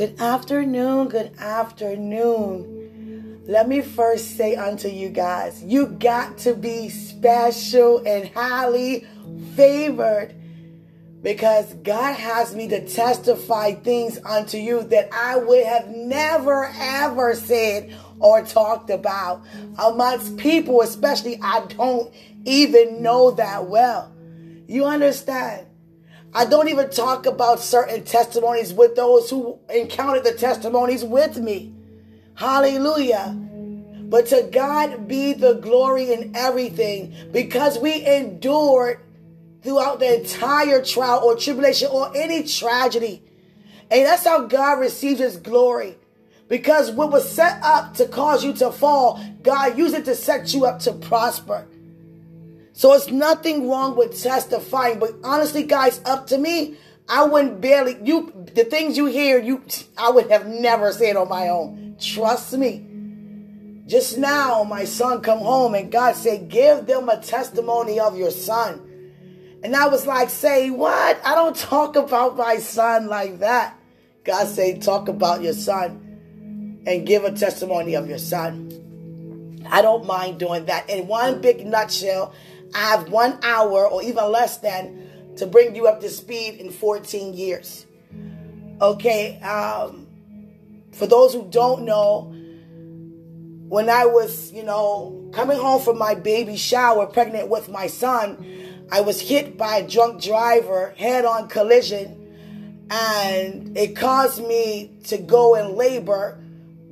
Good afternoon, good afternoon. Let me first say unto you guys, you got to be special and highly favored because God has me to testify things unto you that I would have never ever said or talked about amongst people, especially I don't even know that well. You understand? I don't even talk about certain testimonies with those who encountered the testimonies with me. Hallelujah. But to God be the glory in everything because we endured throughout the entire trial or tribulation or any tragedy. And that's how God receives his glory. Because what was set up to cause you to fall, God used it to set you up to prosper. So it's nothing wrong with testifying. But honestly, guys, up to me, I wouldn't barely you the things you hear, you I would have never said on my own. Trust me. Just now, my son come home and God said, give them a testimony of your son. And I was like, say what? I don't talk about my son like that. God said, talk about your son and give a testimony of your son. I don't mind doing that. In one big nutshell, I have one hour or even less than to bring you up to speed in 14 years. Okay, um, for those who don't know, when I was, you know, coming home from my baby shower, pregnant with my son, I was hit by a drunk driver, head on collision, and it caused me to go in labor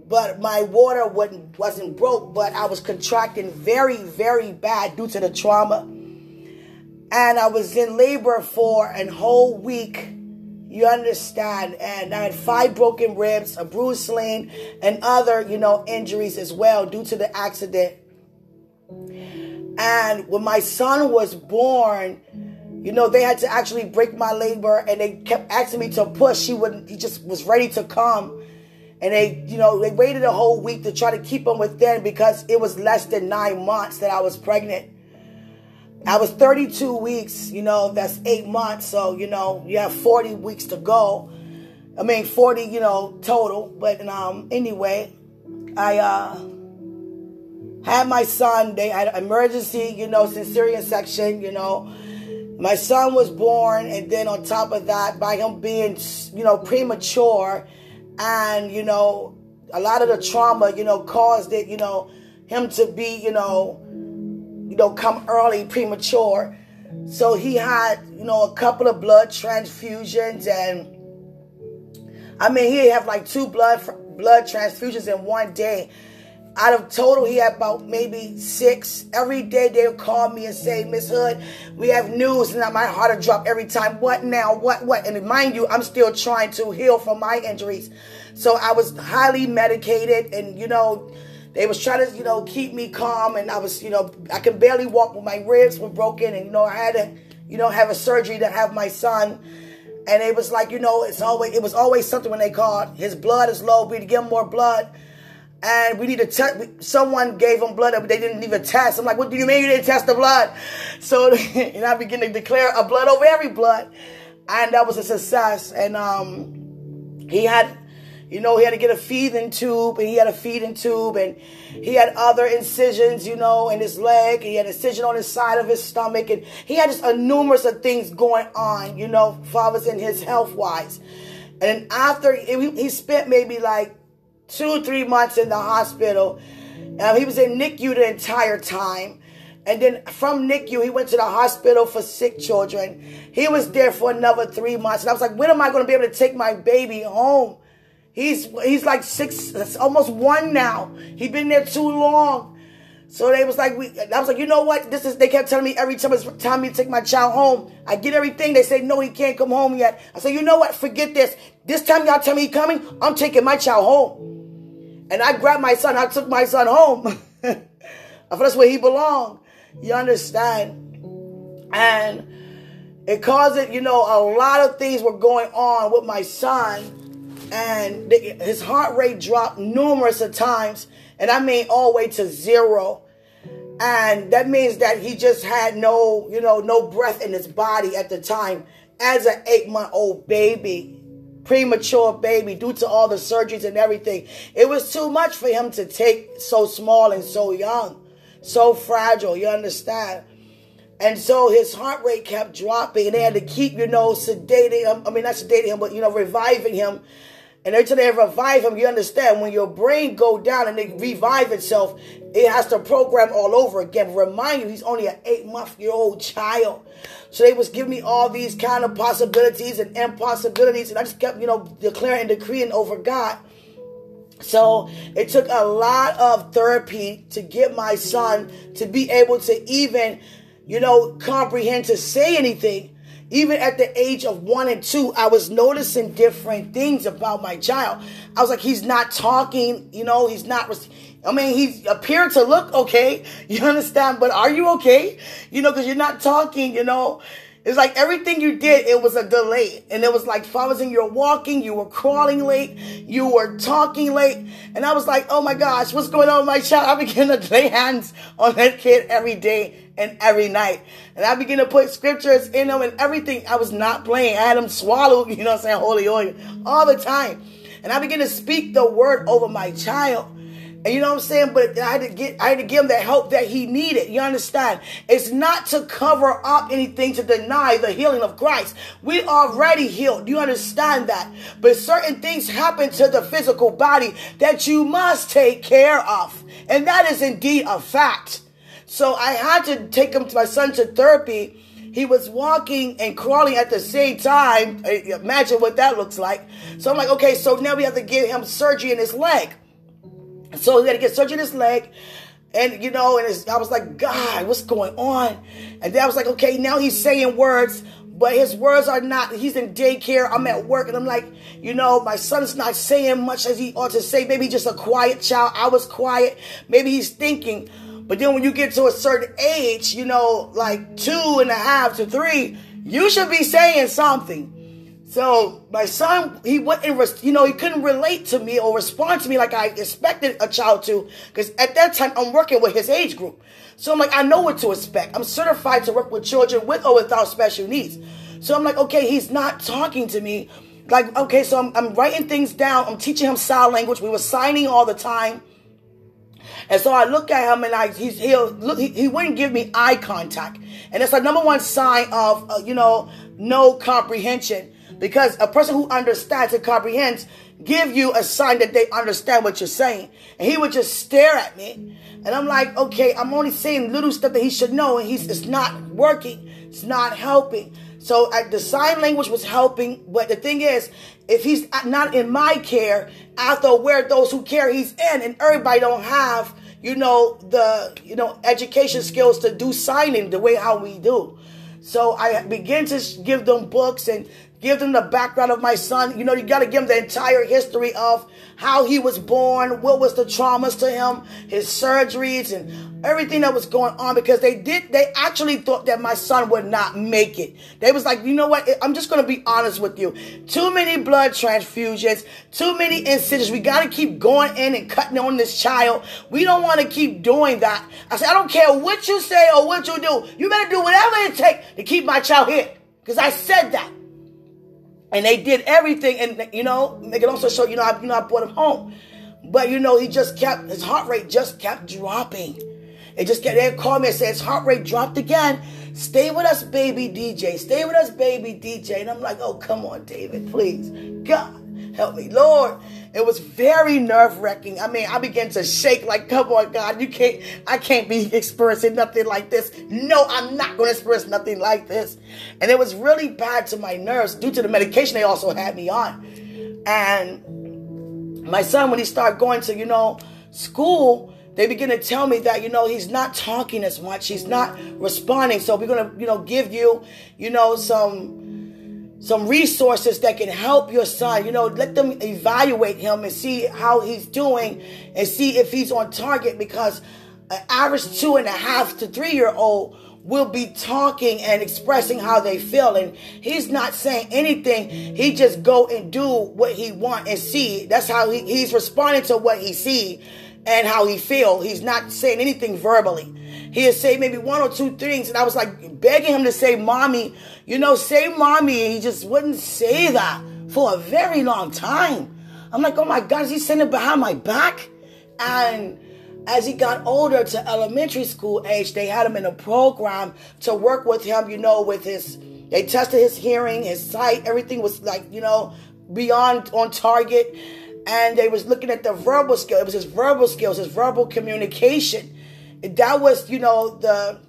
but my water wasn't, wasn't broke, but I was contracting very, very bad due to the trauma. And I was in labor for a whole week. You understand? And I had five broken ribs, a bruised sling, and other, you know, injuries as well due to the accident. And when my son was born, you know, they had to actually break my labor and they kept asking me to push. He wouldn't, he just was ready to come and they, you know, they waited a whole week to try to keep him within because it was less than nine months that I was pregnant. I was 32 weeks, you know, that's eight months. So, you know, you have 40 weeks to go. I mean, 40, you know, total. But um, anyway, I uh, had my son. They had emergency, you know, cesarean section, you know. My son was born, and then on top of that, by him being, you know, premature, and you know a lot of the trauma you know caused it you know him to be you know you know come early premature. So he had you know a couple of blood transfusions and i mean he have like two blood blood transfusions in one day out of total, he had about maybe six. Every day they would call me and say, Miss Hood, we have news. And my heart would drop every time. What now? What, what? And mind you, I'm still trying to heal from my injuries. So I was highly medicated and, you know, they was trying to, you know, keep me calm. And I was, you know, I could barely walk when my ribs were broken. And, you know, I had to, you know, have a surgery to have my son. And it was like, you know, it's always, it was always something when they called. His blood is low. We need to give him more blood and we need to test. Someone gave them blood, but they didn't even test. I'm like, what do you mean you didn't test the blood? So, and I begin to declare a blood over every blood, and that was a success. And um, he had, you know, he had to get a feeding tube, and he had a feeding tube, and he had other incisions, you know, in his leg. He had an incision on his side of his stomach, and he had just a numerous of things going on, you know, fathers in his health wise. And after he spent maybe like two, three months in the hospital. Um, he was in NICU the entire time. And then from NICU, he went to the hospital for sick children. He was there for another three months. And I was like, when am I going to be able to take my baby home? He's he's like six, almost one now. He's been there too long. So they was like, we. I was like, you know what? This is. They kept telling me every time it's time me to take my child home. I get everything. They say no, he can't come home yet. I said, you know what? Forget this. This time y'all tell me he coming. I'm taking my child home. And I grabbed my son. I took my son home. That's where he belonged. You understand? And it caused it, you know, a lot of things were going on with my son. And his heart rate dropped numerous of times. And I mean all the way to zero. And that means that he just had no, you know, no breath in his body at the time as an eight month old baby premature baby due to all the surgeries and everything. It was too much for him to take so small and so young, so fragile. You understand? And so his heart rate kept dropping, and they had to keep, you know, sedating him. I mean, not sedating him, but you know, reviving him. And every time they revive him, you understand when your brain go down and it revive itself, it has to program all over again. Remind you, he's only an eight month year old child. So they was giving me all these kind of possibilities and impossibilities, and I just kept, you know, declaring and decreeing over God. So it took a lot of therapy to get my son to be able to even you know, comprehend to say anything. Even at the age of one and two, I was noticing different things about my child. I was like, he's not talking, you know, he's not. I mean, he appeared to look okay, you understand, but are you okay? You know, because you're not talking, you know. It's like everything you did, it was a delay. And it was like following you're walking, you were crawling late, you were talking late. And I was like, oh my gosh, what's going on with my child? I began to lay hands on that kid every day and every night. And I began to put scriptures in him and everything. I was not playing. I had him swallow, you know I'm saying, holy oil all the time. And I began to speak the word over my child. And you know what I'm saying? But I had to get I had to give him the help that he needed. You understand? It's not to cover up anything to deny the healing of Christ. We already healed. You understand that? But certain things happen to the physical body that you must take care of. And that is indeed a fact. So I had to take him to my son to therapy. He was walking and crawling at the same time. Imagine what that looks like. So I'm like, okay, so now we have to give him surgery in his leg. So he had to get surgery in his leg. And you know, and I was like, God, what's going on? And then I was like, okay, now he's saying words, but his words are not, he's in daycare, I'm at work, and I'm like, you know, my son's not saying much as he ought to say. Maybe just a quiet child. I was quiet. Maybe he's thinking. But then when you get to a certain age, you know, like two and a half to three, you should be saying something. So my son, he wouldn't, you know, he couldn't relate to me or respond to me like I expected a child to, because at that time I'm working with his age group. So I'm like, I know what to expect. I'm certified to work with children with or without special needs. So I'm like, okay, he's not talking to me. Like, okay, so I'm, I'm writing things down. I'm teaching him sign language. We were signing all the time. And so I look at him and I, he's, he'll look, he, he wouldn't give me eye contact. And it's a number one sign of, uh, you know, no comprehension because a person who understands and comprehends give you a sign that they understand what you're saying. And he would just stare at me. And I'm like, okay, I'm only saying little stuff that he should know. And he's, it's not working. It's not helping. So uh, the sign language was helping. But the thing is, if he's not in my care, I have to aware those who care he's in. And everybody don't have you know, the, you know, education skills to do signing the way how we do. So I begin to give them books and give them the background of my son. You know, you got to give them the entire history of how he was born, what was the traumas to him, his surgeries, and everything that was going on because they did, they actually thought that my son would not make it. They was like, you know what? I'm just going to be honest with you. Too many blood transfusions, too many incisions. We got to keep going in and cutting on this child. We don't want to keep doing that. I said, I don't care what you say or what you do. You better do whatever it takes to keep my child here. Because I said that. And they did everything, and you know, they can also show, you know, I, you know, I brought him home, but you know, he just kept his heart rate just kept dropping. It just kept. They called me and said his heart rate dropped again. Stay with us, baby DJ. Stay with us, baby DJ. And I'm like, oh, come on, David, please, God, help me, Lord. It was very nerve wracking. I mean, I began to shake like, come on, God, you can't, I can't be experiencing nothing like this. No, I'm not going to experience nothing like this. And it was really bad to my nerves due to the medication they also had me on. And my son, when he started going to, you know, school, they begin to tell me that you know he's not talking as much he's not responding so we're going to you know give you you know some some resources that can help your son. You know, let them evaluate him and see how he's doing and see if he's on target because an average two and a half to three year old will be talking and expressing how they feel. And he's not saying anything. He just go and do what he want and see. That's how he, he's responding to what he see and how he feel. He's not saying anything verbally He'd say maybe one or two things, and I was like begging him to say mommy, you know, say mommy. And he just wouldn't say that. for a very long time. I'm like, oh my God, is he sitting behind my back? And as he got older to elementary school age, they had him in a program to work with him, you know, with his, they tested his hearing, his sight, everything was like, you know, beyond on target. And they was looking at the verbal skill. It was his verbal skills, his verbal communication. That was, you know, the,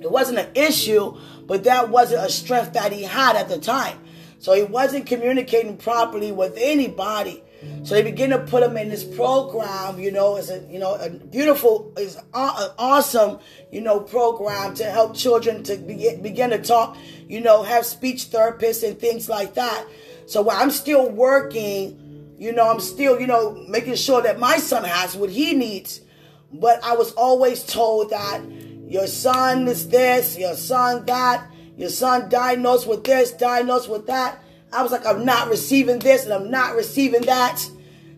it wasn't an issue, but that wasn't a strength that he had at the time. So he wasn't communicating properly with anybody. So they begin to put him in this program, you know, as a you know a beautiful, is an awesome, you know, program to help children to begin, begin to talk, you know, have speech therapists and things like that. So while I'm still working, you know, I'm still, you know, making sure that my son has what he needs. But I was always told that your son is this, your son that, your son diagnosed with this, diagnosed with that. I was like, I'm not receiving this and I'm not receiving that.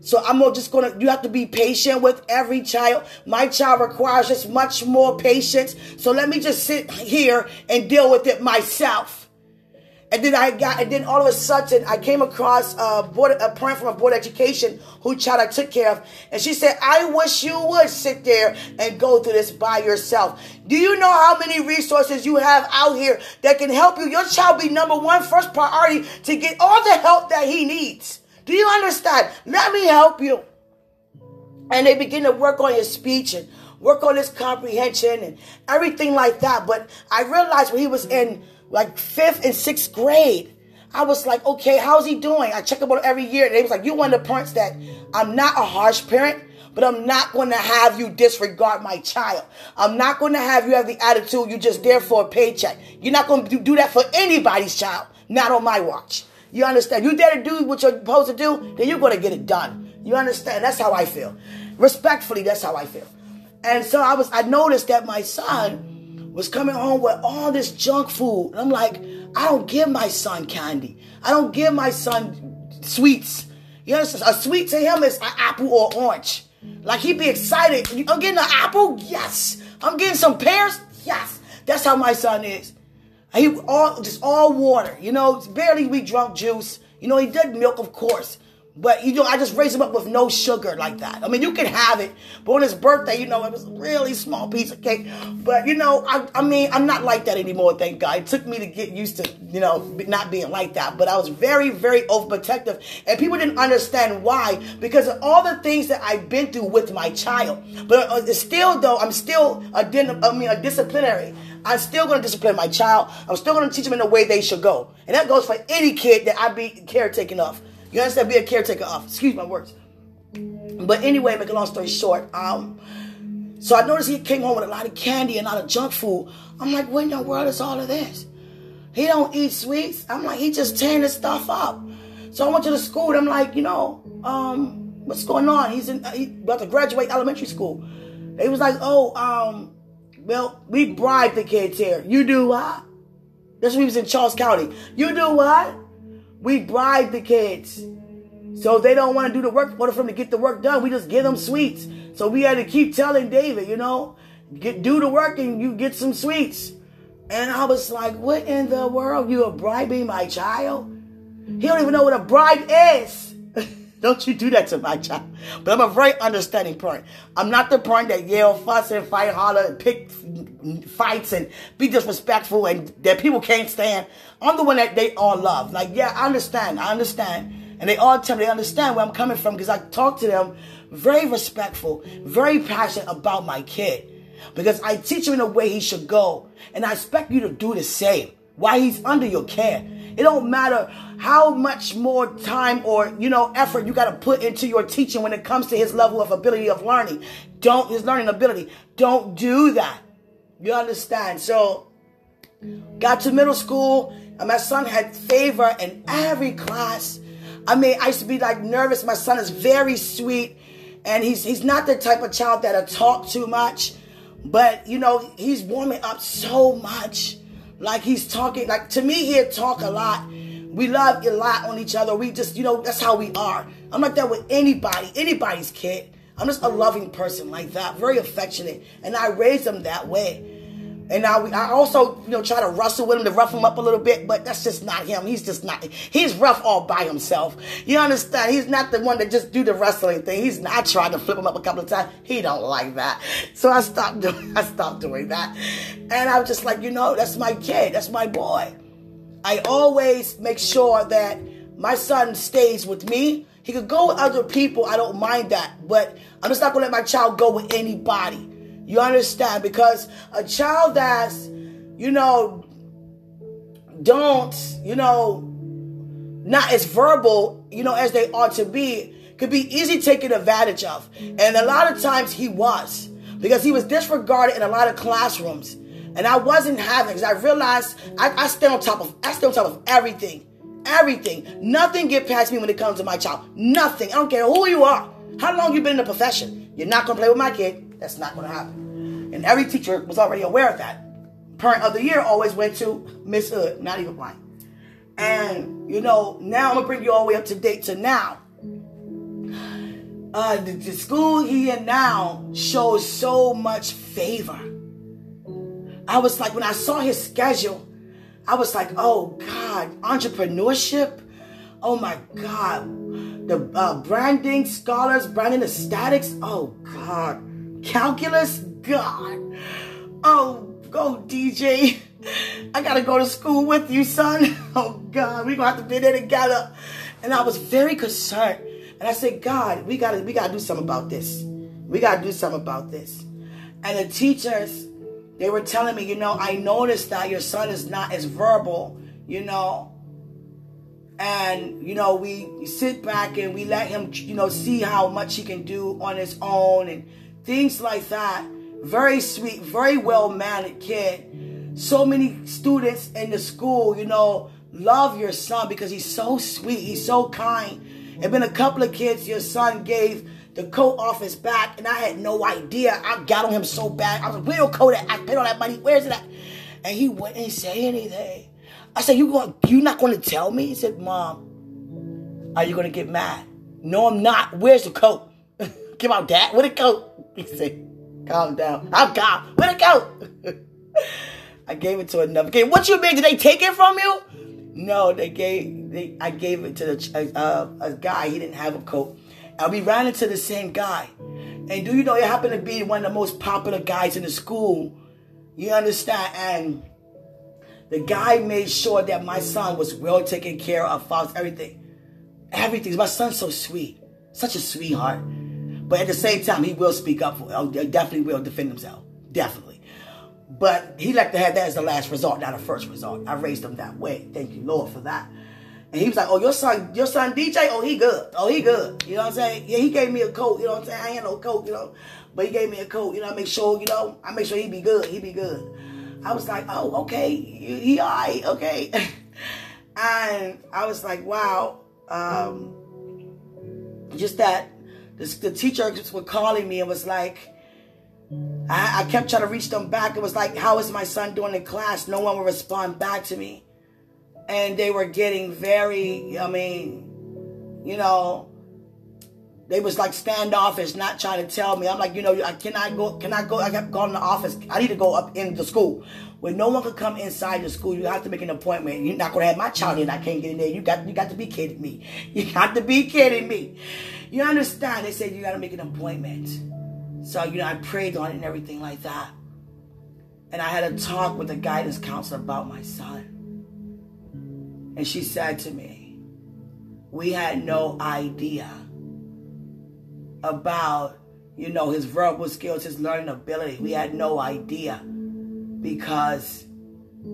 So I'm just gonna, you have to be patient with every child. My child requires just much more patience. So let me just sit here and deal with it myself. And then I got, and then all of a sudden, I came across a, board, a parent from a board education who child I took care of, and she said, "I wish you would sit there and go through this by yourself. Do you know how many resources you have out here that can help you? Your child be number one, first priority to get all the help that he needs. Do you understand? Let me help you." And they begin to work on his speech and work on his comprehension and everything like that. But I realized when he was in like fifth and sixth grade. I was like, okay, how's he doing? I check him out every year. And they was like, you're one of the parents that I'm not a harsh parent, but I'm not going to have you disregard my child. I'm not going to have you have the attitude you're just there for a paycheck. You're not going to do that for anybody's child, not on my watch. You understand? You there to do what you're supposed to do, then you're going to get it done. You understand? That's how I feel. Respectfully, that's how I feel. And so I was, I noticed that my son, was coming home with all this junk food. And I'm like, I don't give my son candy. I don't give my son sweets. You understand? A sweet to him is an apple or orange. Like he'd be excited. I'm getting an apple? Yes. I'm getting some pears? Yes. That's how my son is. He all just all water. You know, barely we drunk juice. You know, he did milk, of course. But you know, I just raised him up with no sugar like that. I mean, you can have it, but on his birthday, you know, it was a really small piece of cake. But you know, I, I mean, I'm not like that anymore. Thank God. It took me to get used to, you know, not being like that. But I was very, very overprotective, and people didn't understand why because of all the things that I've been through with my child. But uh, still, though, I'm still a, I mean, a disciplinary. I'm still going to discipline my child. I'm still going to teach them in the way they should go, and that goes for any kid that I be caretaking of. You understand? Be a caretaker of. Excuse my words. But anyway, make a long story short, um, so I noticed he came home with a lot of candy and a lot of junk food. I'm like, what in the world is all of this? He don't eat sweets. I'm like, he just tearing this stuff up. So I went to the school and I'm like, you know, um, what's going on? He's in, he about to graduate elementary school. He was like, oh, um, well, we bribe the kids here. You do what? That's when he was in Charles County. You do what? We bribe the kids. So they don't want to do the work, order for them to get the work done, we just give them sweets. So we had to keep telling David, you know, get do the work and you get some sweets. And I was like, what in the world? You are bribing my child? He don't even know what a bribe is. Don't you do that to my child. But I'm a very understanding parent. I'm not the parent that yell, fuss, and fight, holler, and pick fights and be disrespectful and that people can't stand. I'm the one that they all love. Like, yeah, I understand. I understand. And they all tell me they understand where I'm coming from because I talk to them very respectful, very passionate about my kid. Because I teach him in a way he should go. And I expect you to do the same while he's under your care. It don't matter how much more time or, you know, effort you got to put into your teaching when it comes to his level of ability of learning. Don't, his learning ability. Don't do that. You understand? So, got to middle school, and my son had favor in every class. I mean, I used to be like nervous. My son is very sweet, and he's he's not the type of child that'll talk too much, but you know, he's warming up so much. Like he's talking, like to me, he'll talk a lot. We love a lot on each other. We just, you know, that's how we are. I'm like that with anybody, anybody's kid. I'm just a loving person like that, very affectionate, and I raised him that way. And I, I also, you know, try to wrestle with him to rough him up a little bit, but that's just not him. He's just not. He's rough all by himself. You understand? He's not the one that just do the wrestling thing. He's. Not, I tried to flip him up a couple of times. He don't like that. So I stopped doing. I stopped doing that, and I was just like, you know, that's my kid. That's my boy. I always make sure that my son stays with me. He could go with other people. I don't mind that, but I'm just not gonna let my child go with anybody. You understand? Because a child that's, you know, don't, you know, not as verbal, you know, as they ought to be, could be easy taken advantage of. And a lot of times he was, because he was disregarded in a lot of classrooms. And I wasn't having, because I realized I, I stay on top of, I stay on top of everything. Everything. Nothing get past me when it comes to my child. Nothing. I don't care who you are. How long you been in the profession. You're not gonna play with my kid. That's not going to happen. And every teacher was already aware of that. Parent of the year always went to Miss Hood, not even mine. And, you know, now I'm going to bring you all the way up to date to now. Uh, the, the school here now shows so much favor. I was like, when I saw his schedule, I was like, oh God, entrepreneurship. Oh my God. The uh, branding scholars, branding the statics. Oh God. Calculus? God. Oh, go, DJ. I gotta go to school with you, son. Oh, God, we're gonna have to be there together. And I was very concerned. And I said, God, we gotta, we gotta do something about this. We gotta do something about this. And the teachers, they were telling me, you know, I noticed that your son is not as verbal, you know. And, you know, we sit back and we let him, you know, see how much he can do on his own and things like that. Very sweet, very well mannered kid. So many students in the school, you know, love your son because he's so sweet, he's so kind. And been a couple of kids your son gave the coat off his back, and I had no idea. I got on him so bad. I was like, "Where your coat at? I paid all that money. Where's it at?" And he wouldn't say anything. I said, "You going? You not going to tell me?" He said, "Mom, are you going to get mad?" No, I'm not. Where's the coat? Give out that. Where the coat? He said, calm down. I'm calm. Where'd it go? I gave it to another kid. What you mean? Did they take it from you? No, they gave. They, I gave it to the, uh, a guy. He didn't have a coat. And we ran into the same guy. And do you know, he happened to be one of the most popular guys in the school. You understand? And the guy made sure that my son was well taken care of, found everything. Everything. My son's so sweet. Such a sweetheart. But at the same time, he will speak up for. Oh, definitely will defend himself. Definitely. But he like to have that as the last resort, not a first resort. I raised him that way. Thank you, Lord, for that. And he was like, "Oh, your son, your son DJ, oh he good, oh he good." You know what I'm saying? Yeah, he gave me a coat. You know what I'm saying? I ain't no coat, you know, but he gave me a coat. You know, I make sure, you know, I make sure he be good. He be good. I was like, "Oh, okay, he alright, okay." and I was like, "Wow." Um, just that the, the teachers were calling me and was like, I, I, kept trying to reach them back. It was like, how is my son doing in class? No one would respond back to me. And they were getting very, I mean, you know, they was like standoffish, not trying to tell me. I'm like, you know, I cannot go, can I go? I gone in the office. I need to go up in the school. When no one could come inside the school, you have to make an appointment. You're not gonna have my child in. I can't get in there. You got, you got to be kidding me. You got to be kidding me. You understand? They said you got to make an appointment. So, you know, I prayed on it and everything like that. And I had a talk with the guidance counselor about my son. And she said to me, We had no idea about, you know, his verbal skills, his learning ability. We had no idea because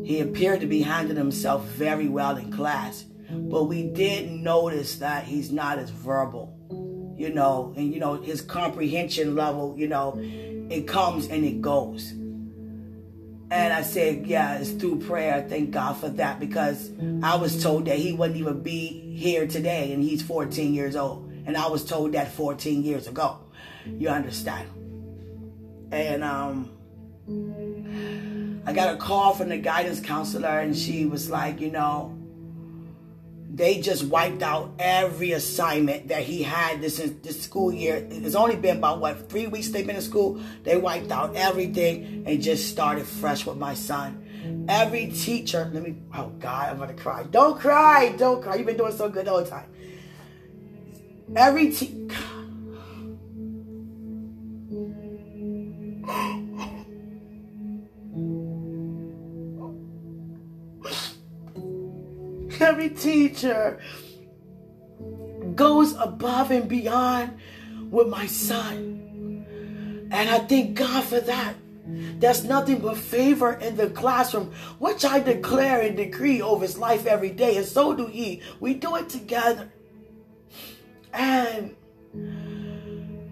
he appeared to be handling himself very well in class. But we did notice that he's not as verbal you know, and you know, his comprehension level, you know, it comes and it goes. And I said, yeah, it's through prayer. Thank God for that because I was told that he wouldn't even be here today and he's 14 years old. And I was told that 14 years ago. You understand? And um, I got a call from the guidance counselor and she was like, you know, they just wiped out every assignment that he had this this school year. It's only been about what three weeks they've been in school. They wiped out everything and just started fresh with my son. Every teacher, let me. Oh God, I'm gonna cry. Don't cry, don't cry. You've been doing so good all the time. Every teacher. Every teacher goes above and beyond with my son. And I thank God for that. There's nothing but favor in the classroom, which I declare and decree over his life every day, and so do he. We do it together. And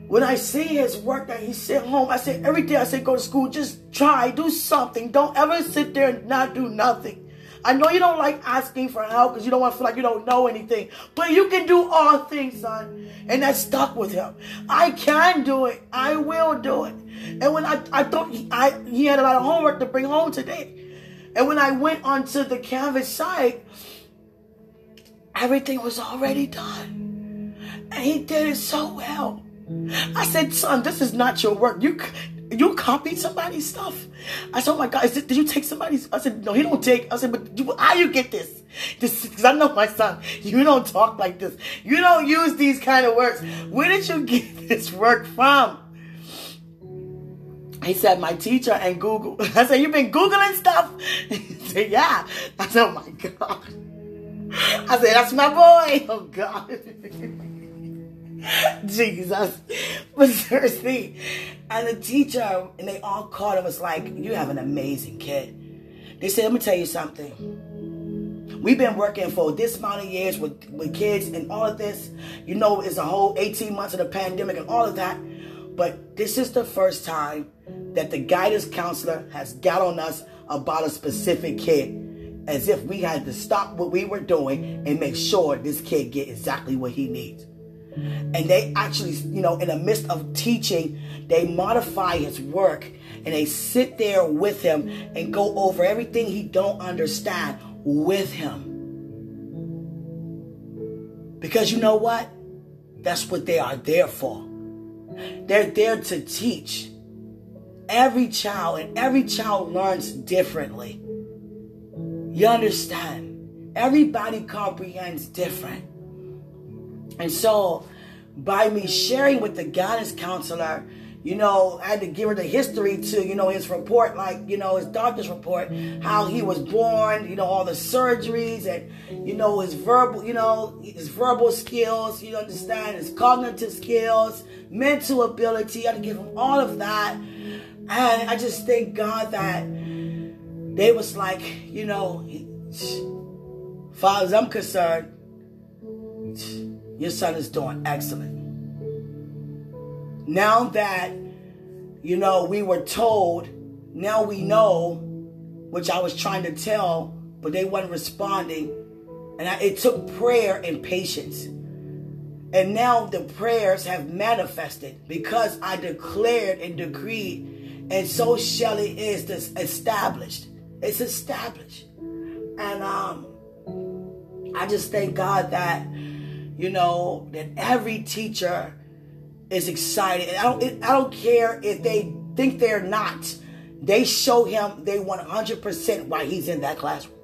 when I see his work that he sent home, I say every day I say go to school, just try, do something. Don't ever sit there and not do nothing. I know you don't like asking for help because you don't want to feel like you don't know anything, but you can do all things, son. And that stuck with him. I can do it. I will do it. And when I, I thought he, I, he had a lot of homework to bring home today. And when I went onto the Canvas site, everything was already done. And he did it so well. I said, son, this is not your work. You you copied somebody's stuff. I said, oh my God, this, did you take somebody's? I said, no, he don't take. I said, but how you get this? This, because I know my son, you don't talk like this. You don't use these kind of words. Where did you get this work from? He said, my teacher and Google. I said, you've been Googling stuff? He said, yeah. I said, oh my God. I said, that's my boy. Oh God. Jesus. But seriously, and the teacher, and they all called him, was like, You have an amazing kid. They said, Let me tell you something. We've been working for this amount of years with, with kids and all of this. You know, it's a whole 18 months of the pandemic and all of that. But this is the first time that the guidance counselor has got on us about a specific kid as if we had to stop what we were doing and make sure this kid get exactly what he needs. And they actually, you know, in the midst of teaching, they modify his work and they sit there with him and go over everything he don't understand with him. Because you know what? That's what they are there for. They're there to teach. Every child and every child learns differently. You understand? Everybody comprehends different. And so, by me sharing with the guidance counselor, you know, I had to give her the history to, you know, his report, like, you know, his doctor's report, how he was born, you know, all the surgeries and, you know, his verbal, you know, his verbal skills, you understand, his cognitive skills, mental ability. I had to give him all of that. And I just thank God that they was like, you know, as far as I'm concerned, your son is doing excellent. Now that, you know, we were told, now we know, which I was trying to tell, but they weren't responding. And I, it took prayer and patience. And now the prayers have manifested because I declared and decreed, and so shall it is this established. It's established. And um I just thank God that you know, that every teacher is excited. I don't, I don't care if they think they're not. They show him they 100% why he's in that classroom.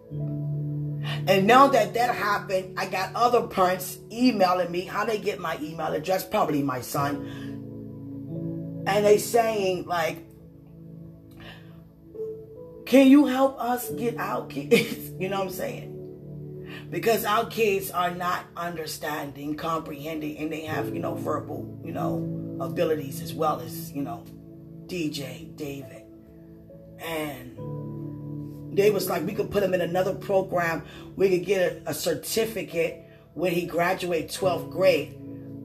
And now that that happened, I got other parents emailing me how they get my email address, probably my son. And they saying like, can you help us get out kids? you know what I'm saying? Because our kids are not understanding, comprehending, and they have, you know, verbal, you know, abilities as well as, you know, DJ, David. And they was like, we could put him in another program. We could get a, a certificate when he graduate 12th grade.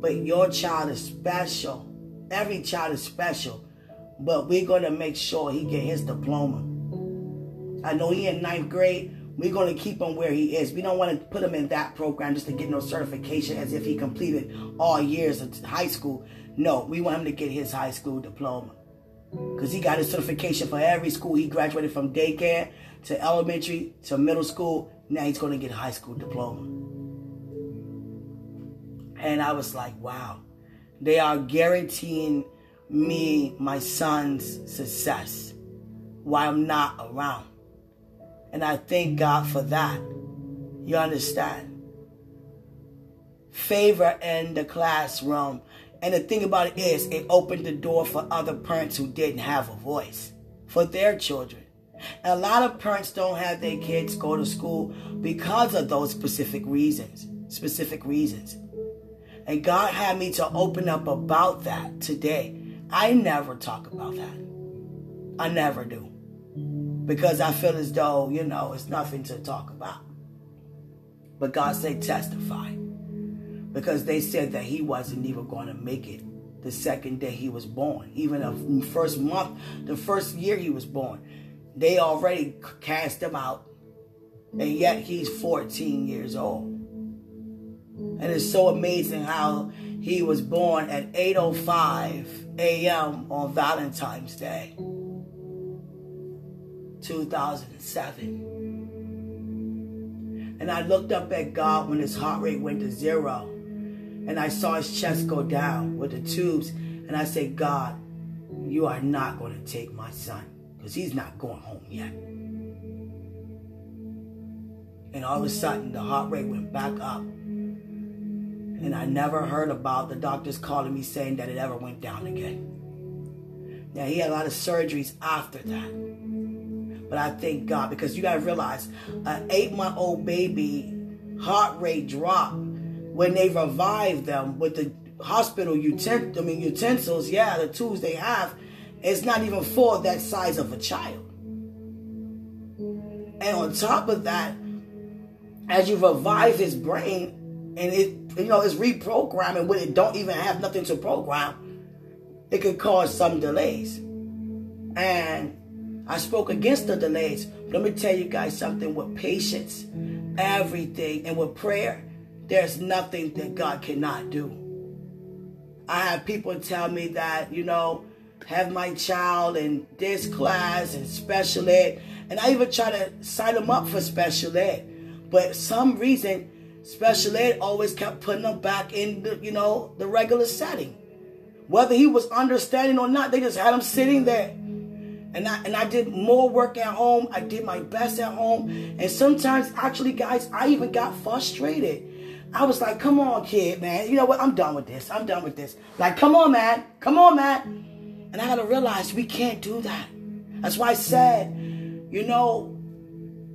But your child is special. Every child is special. But we're going to make sure he get his diploma. I know he in ninth grade, we're going to keep him where he is. We don't want to put him in that program just to get no certification as if he completed all years of high school. No, we want him to get his high school diploma. Because he got his certification for every school. He graduated from daycare to elementary to middle school. Now he's going to get a high school diploma. And I was like, wow, they are guaranteeing me my son's success while I'm not around. And I thank God for that. You understand? Favor in the classroom. And the thing about it is, it opened the door for other parents who didn't have a voice for their children. And a lot of parents don't have their kids go to school because of those specific reasons. Specific reasons. And God had me to open up about that today. I never talk about that. I never do. Because I feel as though, you know, it's nothing to talk about. But God said testify. Because they said that he wasn't even going to make it the second day he was born. Even the first month, the first year he was born. They already cast him out. And yet he's 14 years old. And it's so amazing how he was born at 8.05 a.m. on Valentine's Day, 2007. And I looked up at God when his heart rate went to zero. And I saw his chest go down with the tubes. And I said, God, you are not going to take my son because he's not going home yet. And all of a sudden, the heart rate went back up. And I never heard about the doctors calling me saying that it ever went down again. Now, he had a lot of surgeries after that. But I thank God because you got to realize an eight month old baby heart rate drop when they revive them with the hospital utensils, I mean utensils, yeah, the tools they have, it's not even for that size of a child. And on top of that, as you revive his brain and it you know it's reprogramming when it don't even have nothing to program, it could cause some delays. And I spoke against the delays. Let me tell you guys something with patience, everything, and with prayer, there's nothing that God cannot do. I have people tell me that, you know, have my child in this class and special ed. And I even try to sign them up for special ed. But some reason, special ed always kept putting them back in the, you know, the regular setting. Whether he was understanding or not, they just had him sitting there. And I, and I did more work at home. I did my best at home. And sometimes, actually, guys, I even got frustrated. I was like, come on, kid, man. You know what? I'm done with this. I'm done with this. Like, come on, man. Come on, man. And I got to realize we can't do that. That's why I said, you know,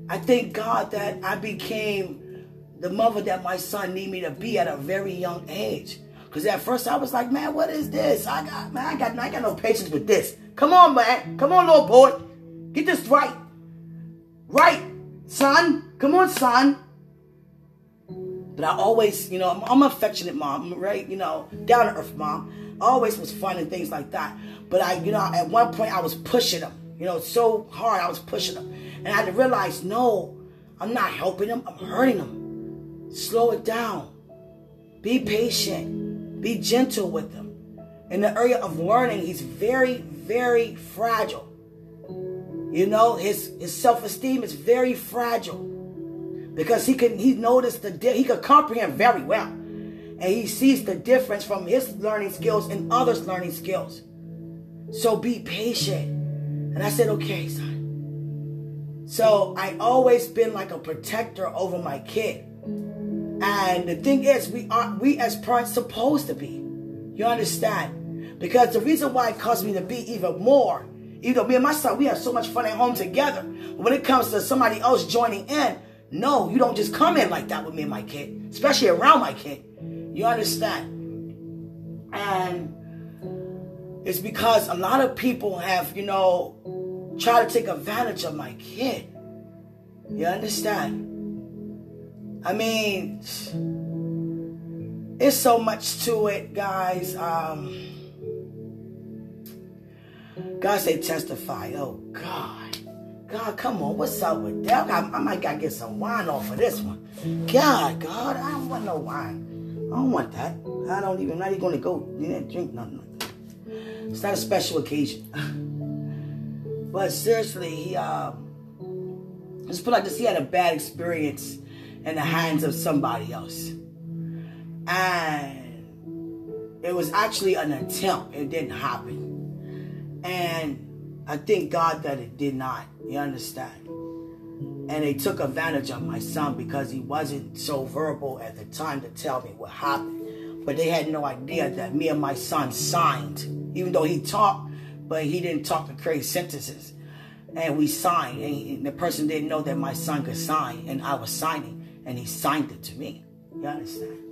I thank God that I became the mother that my son need me to be at a very young age. Because at first I was like, man, what is this? I got, man, I got, I got no patience with this. Come on, man. Come on, little boy. Get this right. Right, son. Come on, son. But I always, you know, I'm, I'm affectionate mom, right? You know, down to earth mom. Always was fun and things like that. But I, you know, at one point I was pushing them. You know, so hard I was pushing them. And I had to realize, no, I'm not helping them. I'm hurting them. Slow it down. Be patient. Be gentle with them. In the area of learning, he's very, very fragile. You know, his, his self-esteem is very fragile. Because he can he noticed the he could comprehend very well. And he sees the difference from his learning skills and others' learning skills. So be patient. And I said, okay, son. So I always been like a protector over my kid. And the thing is, we are we as parents supposed to be. You understand? Because the reason why it caused me to be even more, even though me and my son, we have so much fun at home together. When it comes to somebody else joining in, no, you don't just come in like that with me and my kid, especially around my kid. You understand? And it's because a lot of people have, you know, tried to take advantage of my kid. You understand? I mean, it's so much to it, guys. Um, God say testify. Oh, God. God, come on. What's up with that? I, I might got to get some wine off of this one. God, God, I don't want no wine. I don't want that. I don't even, I'm not even to go you know, drink nothing. It's not a special occasion. but seriously, he um, just put like this. He had a bad experience in the hands of somebody else, And it was actually an attempt. It didn't happen. And I thank God that it did not. You understand? And they took advantage of my son because he wasn't so verbal at the time to tell me what happened. But they had no idea that me and my son signed, even though he talked, but he didn't talk to create sentences. And we signed, and the person didn't know that my son could sign, and I was signing, and he signed it to me. You understand?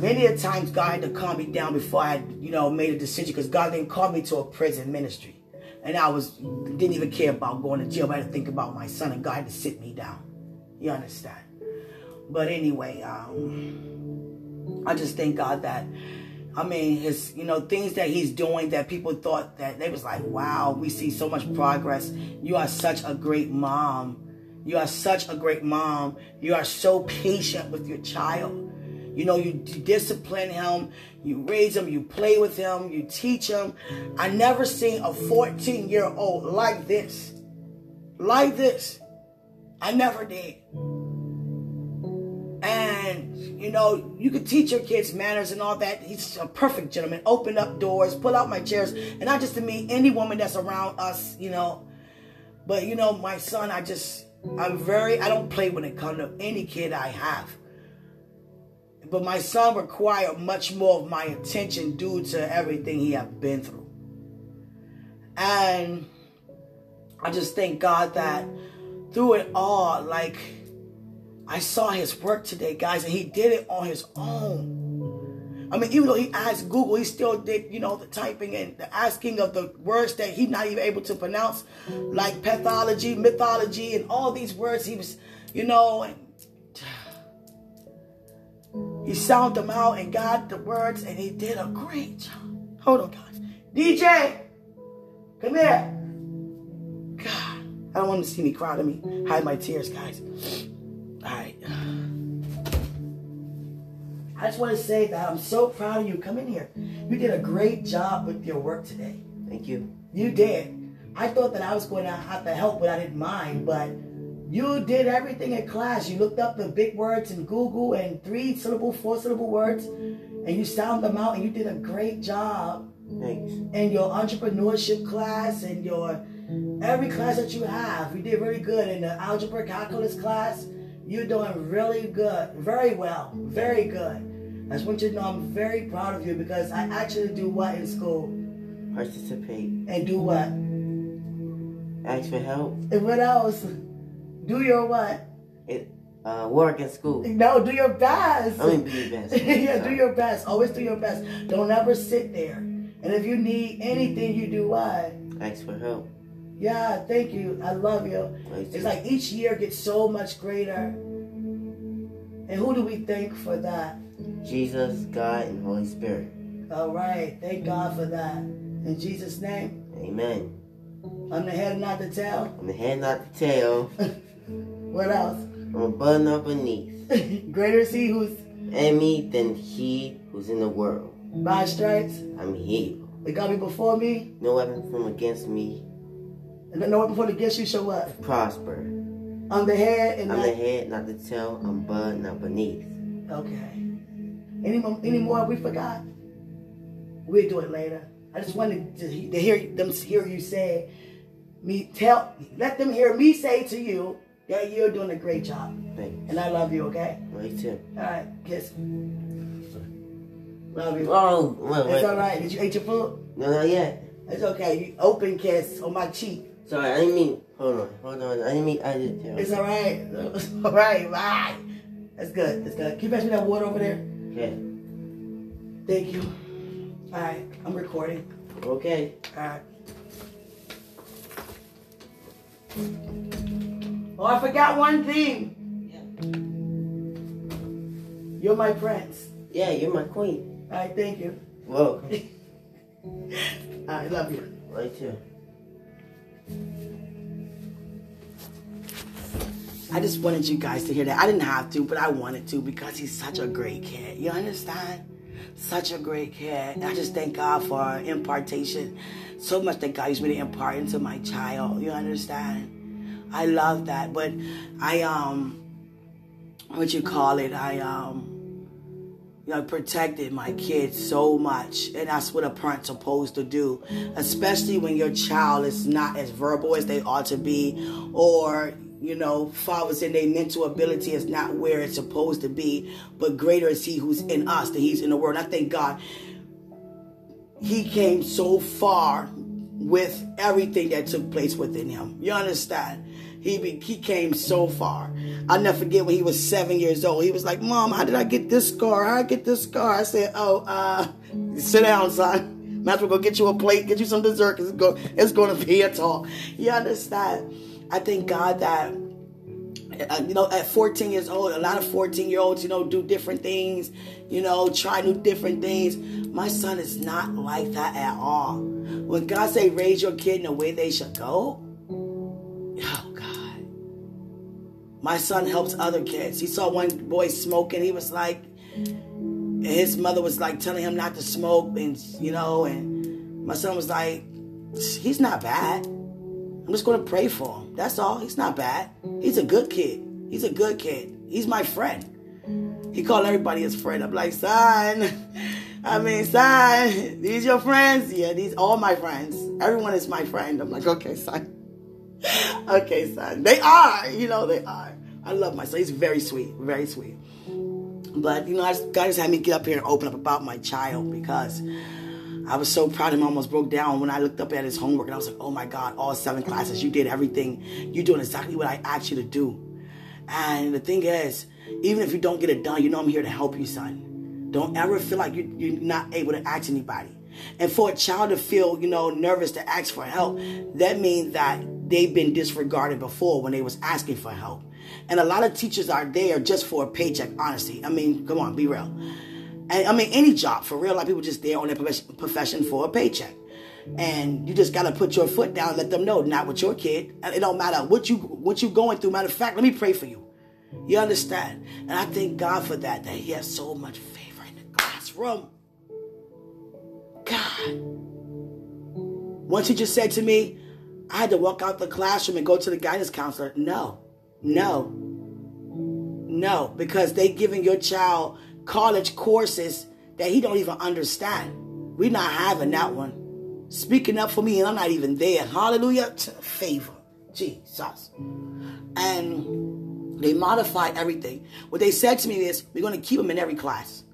Many a times God had to calm me down before I you know, made a decision because God didn't call me to a prison ministry. And I was didn't even care about going to jail. I had to think about my son and God had to sit me down. You understand? But anyway, um, I just thank God that I mean, his, you know, things that he's doing that people thought that they was like, wow, we see so much progress. You are such a great mom. You are such a great mom. You are so patient with your child. You know, you discipline him, you raise him, you play with him, you teach him. I never seen a 14 year old like this. Like this. I never did. And, you know, you could teach your kids manners and all that. He's a perfect gentleman. Open up doors, pull out my chairs. And not just to me, any woman that's around us, you know. But, you know, my son, I just, I'm very, I don't play when it comes to any kid I have. But my son required much more of my attention due to everything he had been through. And I just thank God that through it all, like, I saw his work today, guys, and he did it on his own. I mean, even though he asked Google, he still did, you know, the typing and the asking of the words that he's not even able to pronounce, like pathology, mythology, and all these words. He was, you know, and he sounded them out and got the words, and he did a great job. Hold on, guys. DJ, come here. God, I don't want to see me cry to me. Hide my tears, guys. All right. I just want to say that I'm so proud of you. Come in here. You did a great job with your work today. Thank you. You did. I thought that I was going to have to help, but I didn't mind. But you did everything in class. You looked up the big words in Google and three syllable, four syllable words, and you sound them out, and you did a great job. Thanks. In your entrepreneurship class and your every class that you have, you did really good. In the algebra calculus class, you're doing really good, very well, very good. I just want you to know I'm very proud of you because I actually do what in school? Participate. And do what? Ask for help. And what else? Do your what? It, uh, work in school. No, do your best. I mean, be your best. yeah, do your best. Always do your best. Don't ever sit there. And if you need anything, you do what? Ask for help. Yeah, thank you. I love you. It's like each year gets so much greater. And who do we thank for that? Jesus, God, and Holy Spirit. All right. Thank God for that. In Jesus' name, Amen. I'm the head not the tail. I'm the head, not the tail. What else? I'm above, not beneath. Greater is he who's And me than he who's in the world. by stripes. I'm healed. They got me before me. No weapon from against me And no one before the against you show what? prosper. I'm the head and I'm not the head, not the tail. I'm above, not beneath. Okay. Any more, any more we forgot? We'll do it later. I just wanted to, to hear them hear you say me tell let them hear me say to you that you're doing a great job. Thanks. And I love you, okay? Me too. All right, kiss. Love you. Oh, wait, wait. It's all right. Did you eat your food? No, not yet. It's okay. You open kiss on my cheek. Sorry, I didn't mean. Hold on, hold on. I didn't mean. I did. It's all right. It's all right. Bye. That's good. That's good. Can you pass me that water over there? Okay. Thank you. All right. I'm recording. Okay. Alright. Oh, I forgot one thing. Yeah. You're my prince. Yeah, you're my queen. Alright, thank you. Welcome. I love you. right too. I just wanted you guys to hear that. I didn't have to, but I wanted to because he's such a great kid. You understand? Such a great kid. And I just thank God for impartation. So much that God used me to impart into my child. You understand? I love that. But I um what you call it, I um you know, protected my kids so much. And that's what a parent's supposed to do, especially when your child is not as verbal as they ought to be, or, you know, fathers in their mental ability is not where it's supposed to be, but greater is He who's in us than He's in the world. And I thank God He came so far with everything that took place within Him. You understand? He, he came so far. I'll never forget when he was seven years old. He was like, Mom, how did I get this scar? How did I get this scar? I said, Oh, uh, sit down, son. Might as well go get you a plate, get you some dessert, because it's, go, it's going to be a talk. You understand? I thank God that uh, you know, at 14 years old, a lot of 14 year olds, you know, do different things, you know, try new different things. My son is not like that at all. When God say raise your kid in the way they should go. My son helps other kids. He saw one boy smoking. He was like, his mother was like telling him not to smoke, and you know, and my son was like, he's not bad. I'm just going to pray for him. That's all. He's not bad. He's a good kid. He's a good kid. He's my friend. He called everybody his friend. I'm like, son. I mean, son, these your friends? Yeah, these all my friends. Everyone is my friend. I'm like, okay, son. okay, son. They are. You know, they are. I love my son. He's very sweet. Very sweet. But, you know, I just, God just had me get up here and open up about my child because I was so proud of him. I almost broke down when I looked up at his homework and I was like, oh my God, all seven classes, you did everything. You're doing exactly what I asked you to do. And the thing is, even if you don't get it done, you know I'm here to help you, son. Don't ever feel like you're, you're not able to ask anybody. And for a child to feel, you know, nervous to ask for help, that means that they've been disregarded before when they was asking for help. And a lot of teachers are there just for a paycheck, honestly. I mean, come on, be real. And I mean, any job for real. A lot of people just there on their profession for a paycheck. And you just gotta put your foot down, let them know, not with your kid. It don't matter what you what you going through. Matter of fact, let me pray for you. You understand? And I thank God for that, that He has so much favor in the classroom. God. Once he just said to me, I had to walk out the classroom and go to the guidance counselor. No, no, no, because they giving your child college courses that he don't even understand. We're not having that one. Speaking up for me, and I'm not even there. Hallelujah. Favor. Jesus. And they modify everything. What they said to me is, we're going to keep him in every class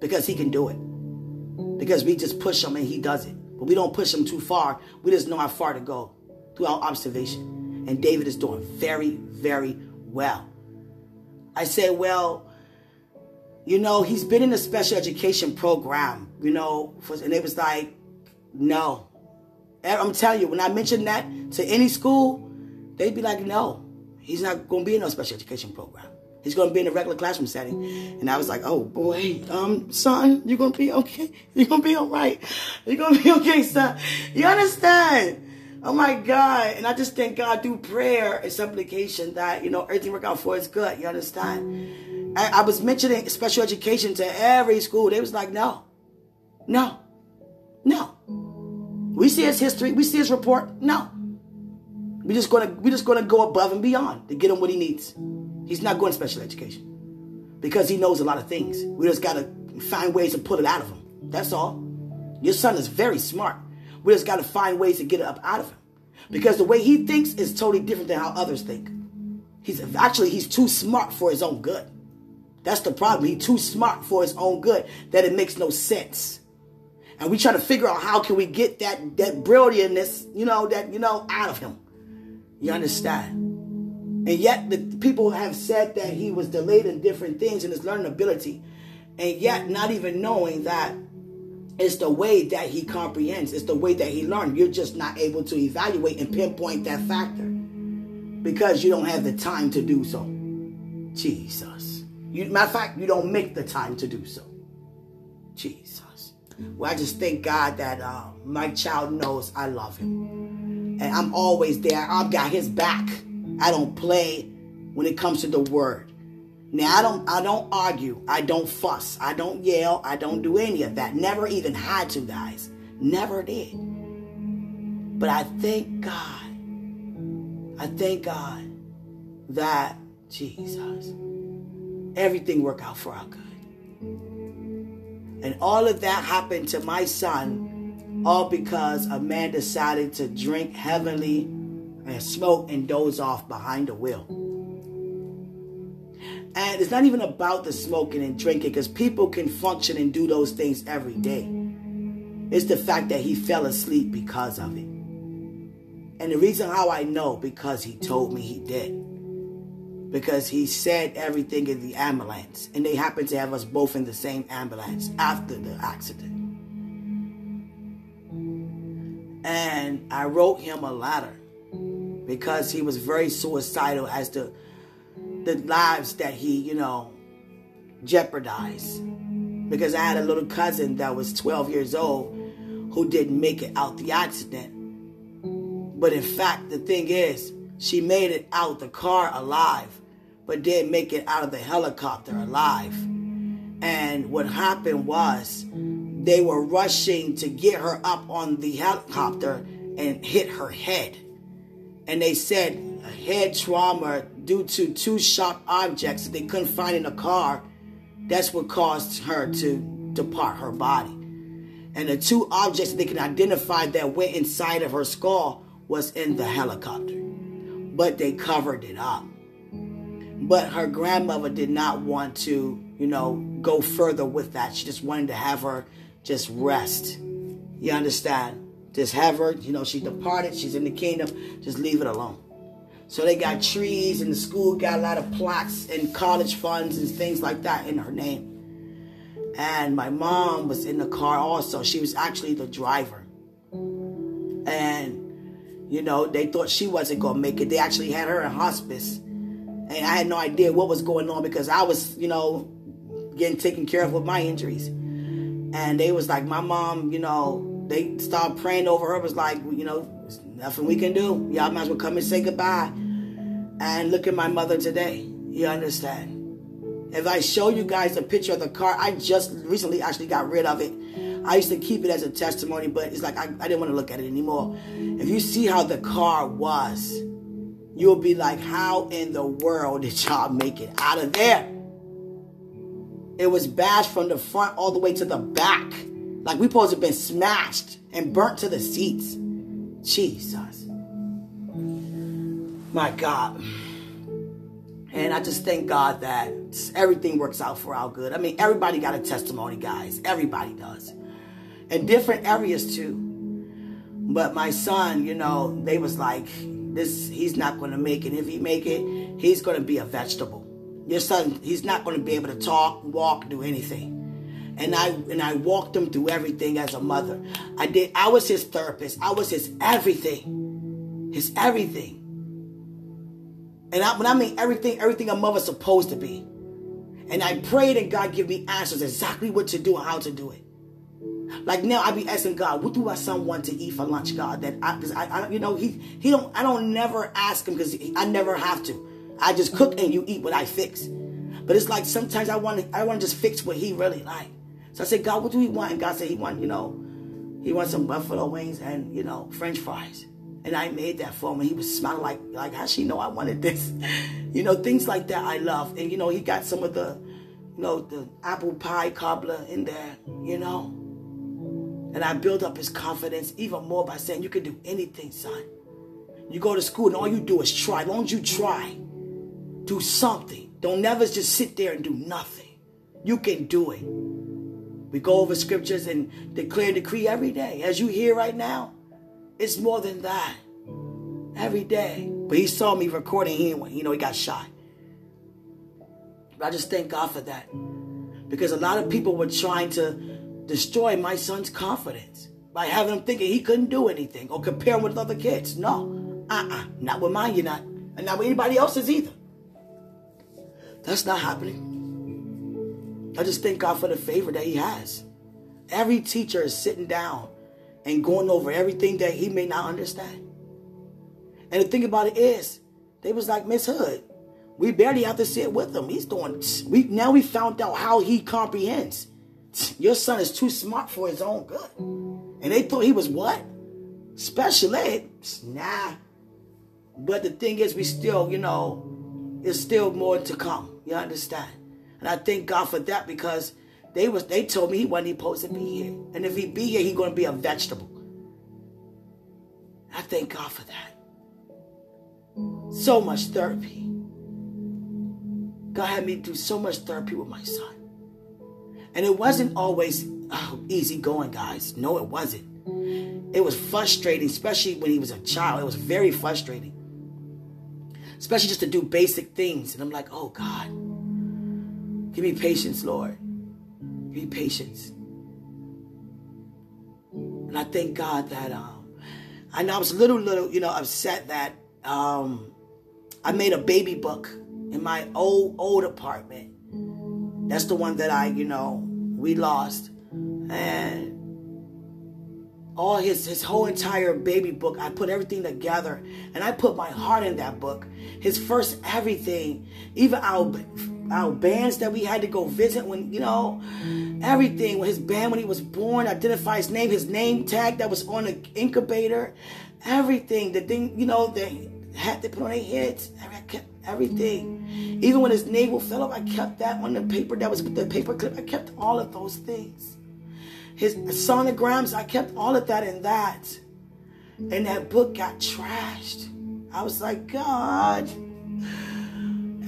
because he can do it. Because we just push him and he does it. But we don't push him too far. We just know how far to go through our observation. And David is doing very, very well. I said, well, you know, he's been in a special education program, you know, for, and it was like, no. I'm telling you, when I mentioned that to any school, they'd be like, no, he's not going to be in a special education program. He's going to be in a regular classroom setting. And I was like, oh boy, um, son, you're going to be okay. You're going to be all right. You're going to be okay, son. You understand? Oh my God. And I just thank God through prayer and supplication that, you know, everything work out for his good. You understand? I, I was mentioning special education to every school. They was like, no, no, no. We see his history. We see his report. No. We're just gonna we're just gonna go above and beyond to get him what he needs. He's not going to special education because he knows a lot of things. We just gotta find ways to pull it out of him. That's all. Your son is very smart. We just gotta find ways to get it up out of him because the way he thinks is totally different than how others think. He's actually he's too smart for his own good. That's the problem. He's too smart for his own good that it makes no sense. And we try to figure out how can we get that that brilliantness, you know, that you know, out of him. You understand? And yet the people have said that he was delayed in different things in his learning ability. And yet not even knowing that it's the way that he comprehends, it's the way that he learned. You're just not able to evaluate and pinpoint that factor because you don't have the time to do so. Jesus. You, matter of fact, you don't make the time to do so. Jesus. Well, I just thank God that uh, my child knows I love him. And I'm always there. I've got his back. I don't play when it comes to the word. Now I don't I don't argue. I don't fuss. I don't yell. I don't do any of that. Never even had to, guys. Never did. But I thank God. I thank God that Jesus everything worked out for our good. And all of that happened to my son, all because a man decided to drink heavily and smoke and doze off behind the wheel. And it's not even about the smoking and drinking because people can function and do those things every day. It's the fact that he fell asleep because of it. And the reason how I know, because he told me he did. Because he said everything in the ambulance. And they happened to have us both in the same ambulance after the accident. And I wrote him a letter because he was very suicidal as to the lives that he, you know, jeopardized. Because I had a little cousin that was 12 years old who didn't make it out the accident. But in fact, the thing is, she made it out the car alive, but didn't make it out of the helicopter alive. And what happened was they were rushing to get her up on the helicopter and hit her head. And they said head trauma due to two sharp objects that they couldn't find in the car. That's what caused her to depart her body. And the two objects that they can identify that went inside of her skull was in the helicopter. But they covered it up. But her grandmother did not want to, you know, go further with that. She just wanted to have her just rest. You understand? Just have her, you know, she departed, she's in the kingdom, just leave it alone. So they got trees, and the school got a lot of plaques and college funds and things like that in her name. And my mom was in the car also. She was actually the driver. And, you know, they thought she wasn't going to make it. They actually had her in hospice. And I had no idea what was going on because I was, you know, getting taken care of with my injuries. And they was like, my mom, you know, they started praying over her. was like, you know, nothing we can do. Y'all might as well come and say goodbye. And look at my mother today. You understand? If I show you guys a picture of the car, I just recently actually got rid of it. I used to keep it as a testimony, but it's like I, I didn't want to look at it anymore. If you see how the car was, you'll be like, how in the world did y'all make it out of there? It was bashed from the front all the way to the back. Like we supposed to have been smashed and burnt to the seats. Jesus. My God. And I just thank God that everything works out for our good. I mean, everybody got a testimony, guys. Everybody does. In different areas too. But my son, you know, they was like, this he's not going to make it. If he make it, he's going to be a vegetable. Your son, he's not going to be able to talk, walk, do anything. And I and I walked him through everything as a mother. I did. I was his therapist. I was his everything. His everything. And I, when I mean everything, everything a mother's supposed to be. And I pray that God give me answers exactly what to do and how to do it. Like now, I be asking God, what do my son want to eat for lunch, God? That I, cause I, I you know, he, he don't, I don't never ask him because I never have to. I just cook and you eat what I fix. But it's like sometimes I want to, I want to just fix what he really like. So I said, God, what do he want? And God said he want, you know, he wants some buffalo wings and you know, French fries. And I made that for him. And he was smiling like, like, how she know I wanted this? you know, things like that I love. And, you know, he got some of the, you know, the apple pie cobbler in there, you know. And I built up his confidence even more by saying, you can do anything, son. You go to school and all you do is try. As you try, do something. Don't never just sit there and do nothing. You can do it. We go over scriptures and declare decree every day. As you hear right now, it's more than that. Every day. But he saw me recording him when you know he got shot. But I just thank God for that. Because a lot of people were trying to destroy my son's confidence by having him thinking he couldn't do anything or compare him with other kids. No. Uh-uh. Not with mine, you're not. And not with anybody else's either. That's not happening. I just thank God for the favor that he has. Every teacher is sitting down and going over everything that he may not understand. And the thing about it is, they was like, Miss Hood, we barely have to sit with him. He's doing, we now we found out how he comprehends. Your son is too smart for his own good. And they thought he was what? Special ed? Nah. But the thing is, we still, you know, there's still more to come. You understand? And I thank God for that because They was they told me he wasn't supposed to be here. And if he be here, he gonna be a vegetable. I thank God for that. So much therapy. God had me do so much therapy with my son. And it wasn't always oh, easy going, guys. No, it wasn't. It was frustrating, especially when he was a child. It was very frustrating. Especially just to do basic things. And I'm like, oh God, give me patience, Lord. Give me patience. And I thank God that um, I know I was a little, little, you know, upset that um, I made a baby book in my old, old apartment. That's the one that I, you know, we lost. And all his his whole entire baby book, I put everything together and I put my heart in that book. His first everything, even our our bands that we had to go visit when, you know, everything. When his band when he was born, identify his name, his name tag that was on the incubator, everything. The thing, you know, they had to put on their heads. Everything. Even when his navel fell off, I kept that on the paper that was with the paper clip. I kept all of those things. His sonograms, I kept all of that in that. And that book got trashed. I was like, God,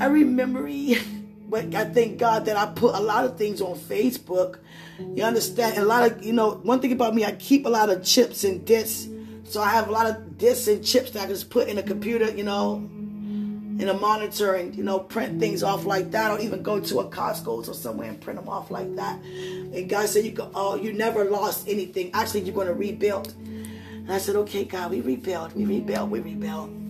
every memory. But I thank God that I put a lot of things on Facebook. You understand? a lot of, you know, one thing about me, I keep a lot of chips and discs. So I have a lot of discs and chips that I just put in a computer, you know, in a monitor and you know print things off like that or even go to a Costco's or somewhere and print them off like that. And God said you go oh you never lost anything. Actually you're gonna rebuild. And I said, Okay, God, we rebuild, we rebuild, we rebuild.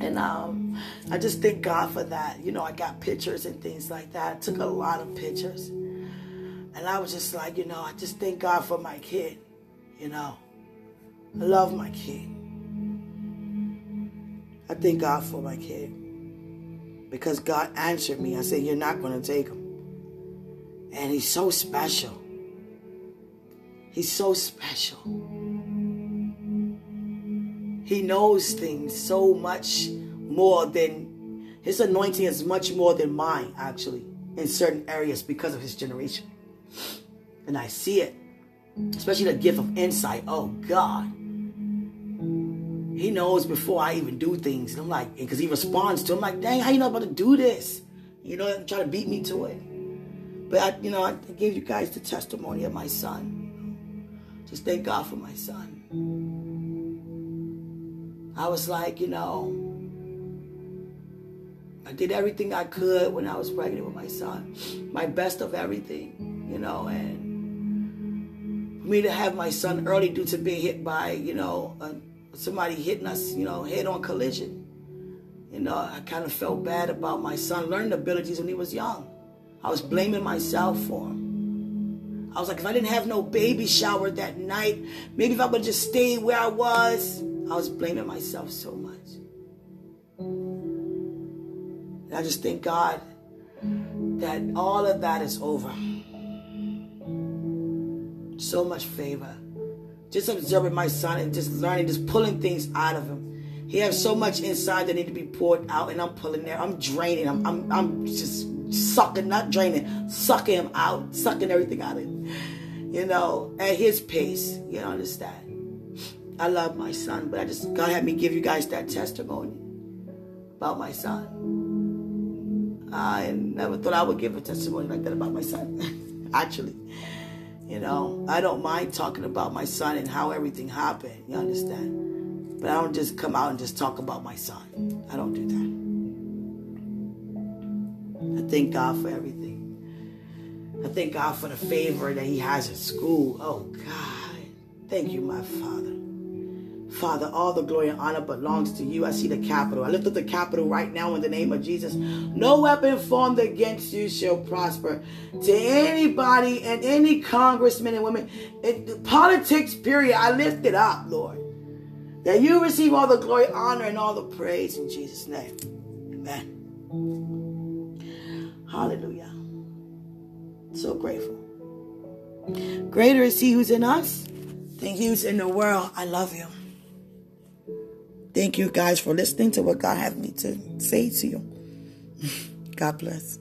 And um I just thank God for that. You know, I got pictures and things like that. I took a lot of pictures. And I was just like, you know, I just thank God for my kid. You know. I love my kid. I thank God for my kid. Because God answered me. I said, You're not going to take him. And he's so special. He's so special. He knows things so much more than his anointing is much more than mine, actually, in certain areas because of his generation. And I see it, especially the gift of insight. Oh, God. He knows before I even do things. And I'm like, because he responds to. I'm like, dang, how you know about to do this? You know, try to beat me to it. But I, you know, I gave you guys the testimony of my son. Just thank God for my son. I was like, you know, I did everything I could when I was pregnant with my son. My best of everything, you know, and for me to have my son early due to being hit by, you know, somebody hitting us, you know, head on collision. You know, I kind of felt bad about my son learning abilities when he was young. I was blaming myself for him. I was like, if I didn't have no baby shower that night, maybe if I would just stay where I was, I was blaming myself so much. And I just thank God that all of that is over. So much favor just observing my son and just learning, just pulling things out of him. He has so much inside that need to be poured out, and I'm pulling there. I'm draining. I'm, I'm, I'm just sucking, not draining, sucking him out, sucking everything out of him. You know, at his pace. You understand? I love my son, but I just God had me give you guys that testimony about my son. I never thought I would give a testimony like that about my son. Actually. You know, I don't mind talking about my son and how everything happened. You understand? But I don't just come out and just talk about my son. I don't do that. I thank God for everything. I thank God for the favor that He has at school. Oh, God. Thank you, my Father. Father, all the glory and honor belongs to you. I see the Capitol. I lift up the Capitol right now in the name of Jesus. No weapon formed against you shall prosper. To anybody and any congressmen and women, in politics, period, I lift it up, Lord. That you receive all the glory, honor, and all the praise in Jesus' name. Amen. Hallelujah. So grateful. Greater is he who's in us than he who's in the world. I love you. Thank you guys for listening to what God has me to say to you. God bless.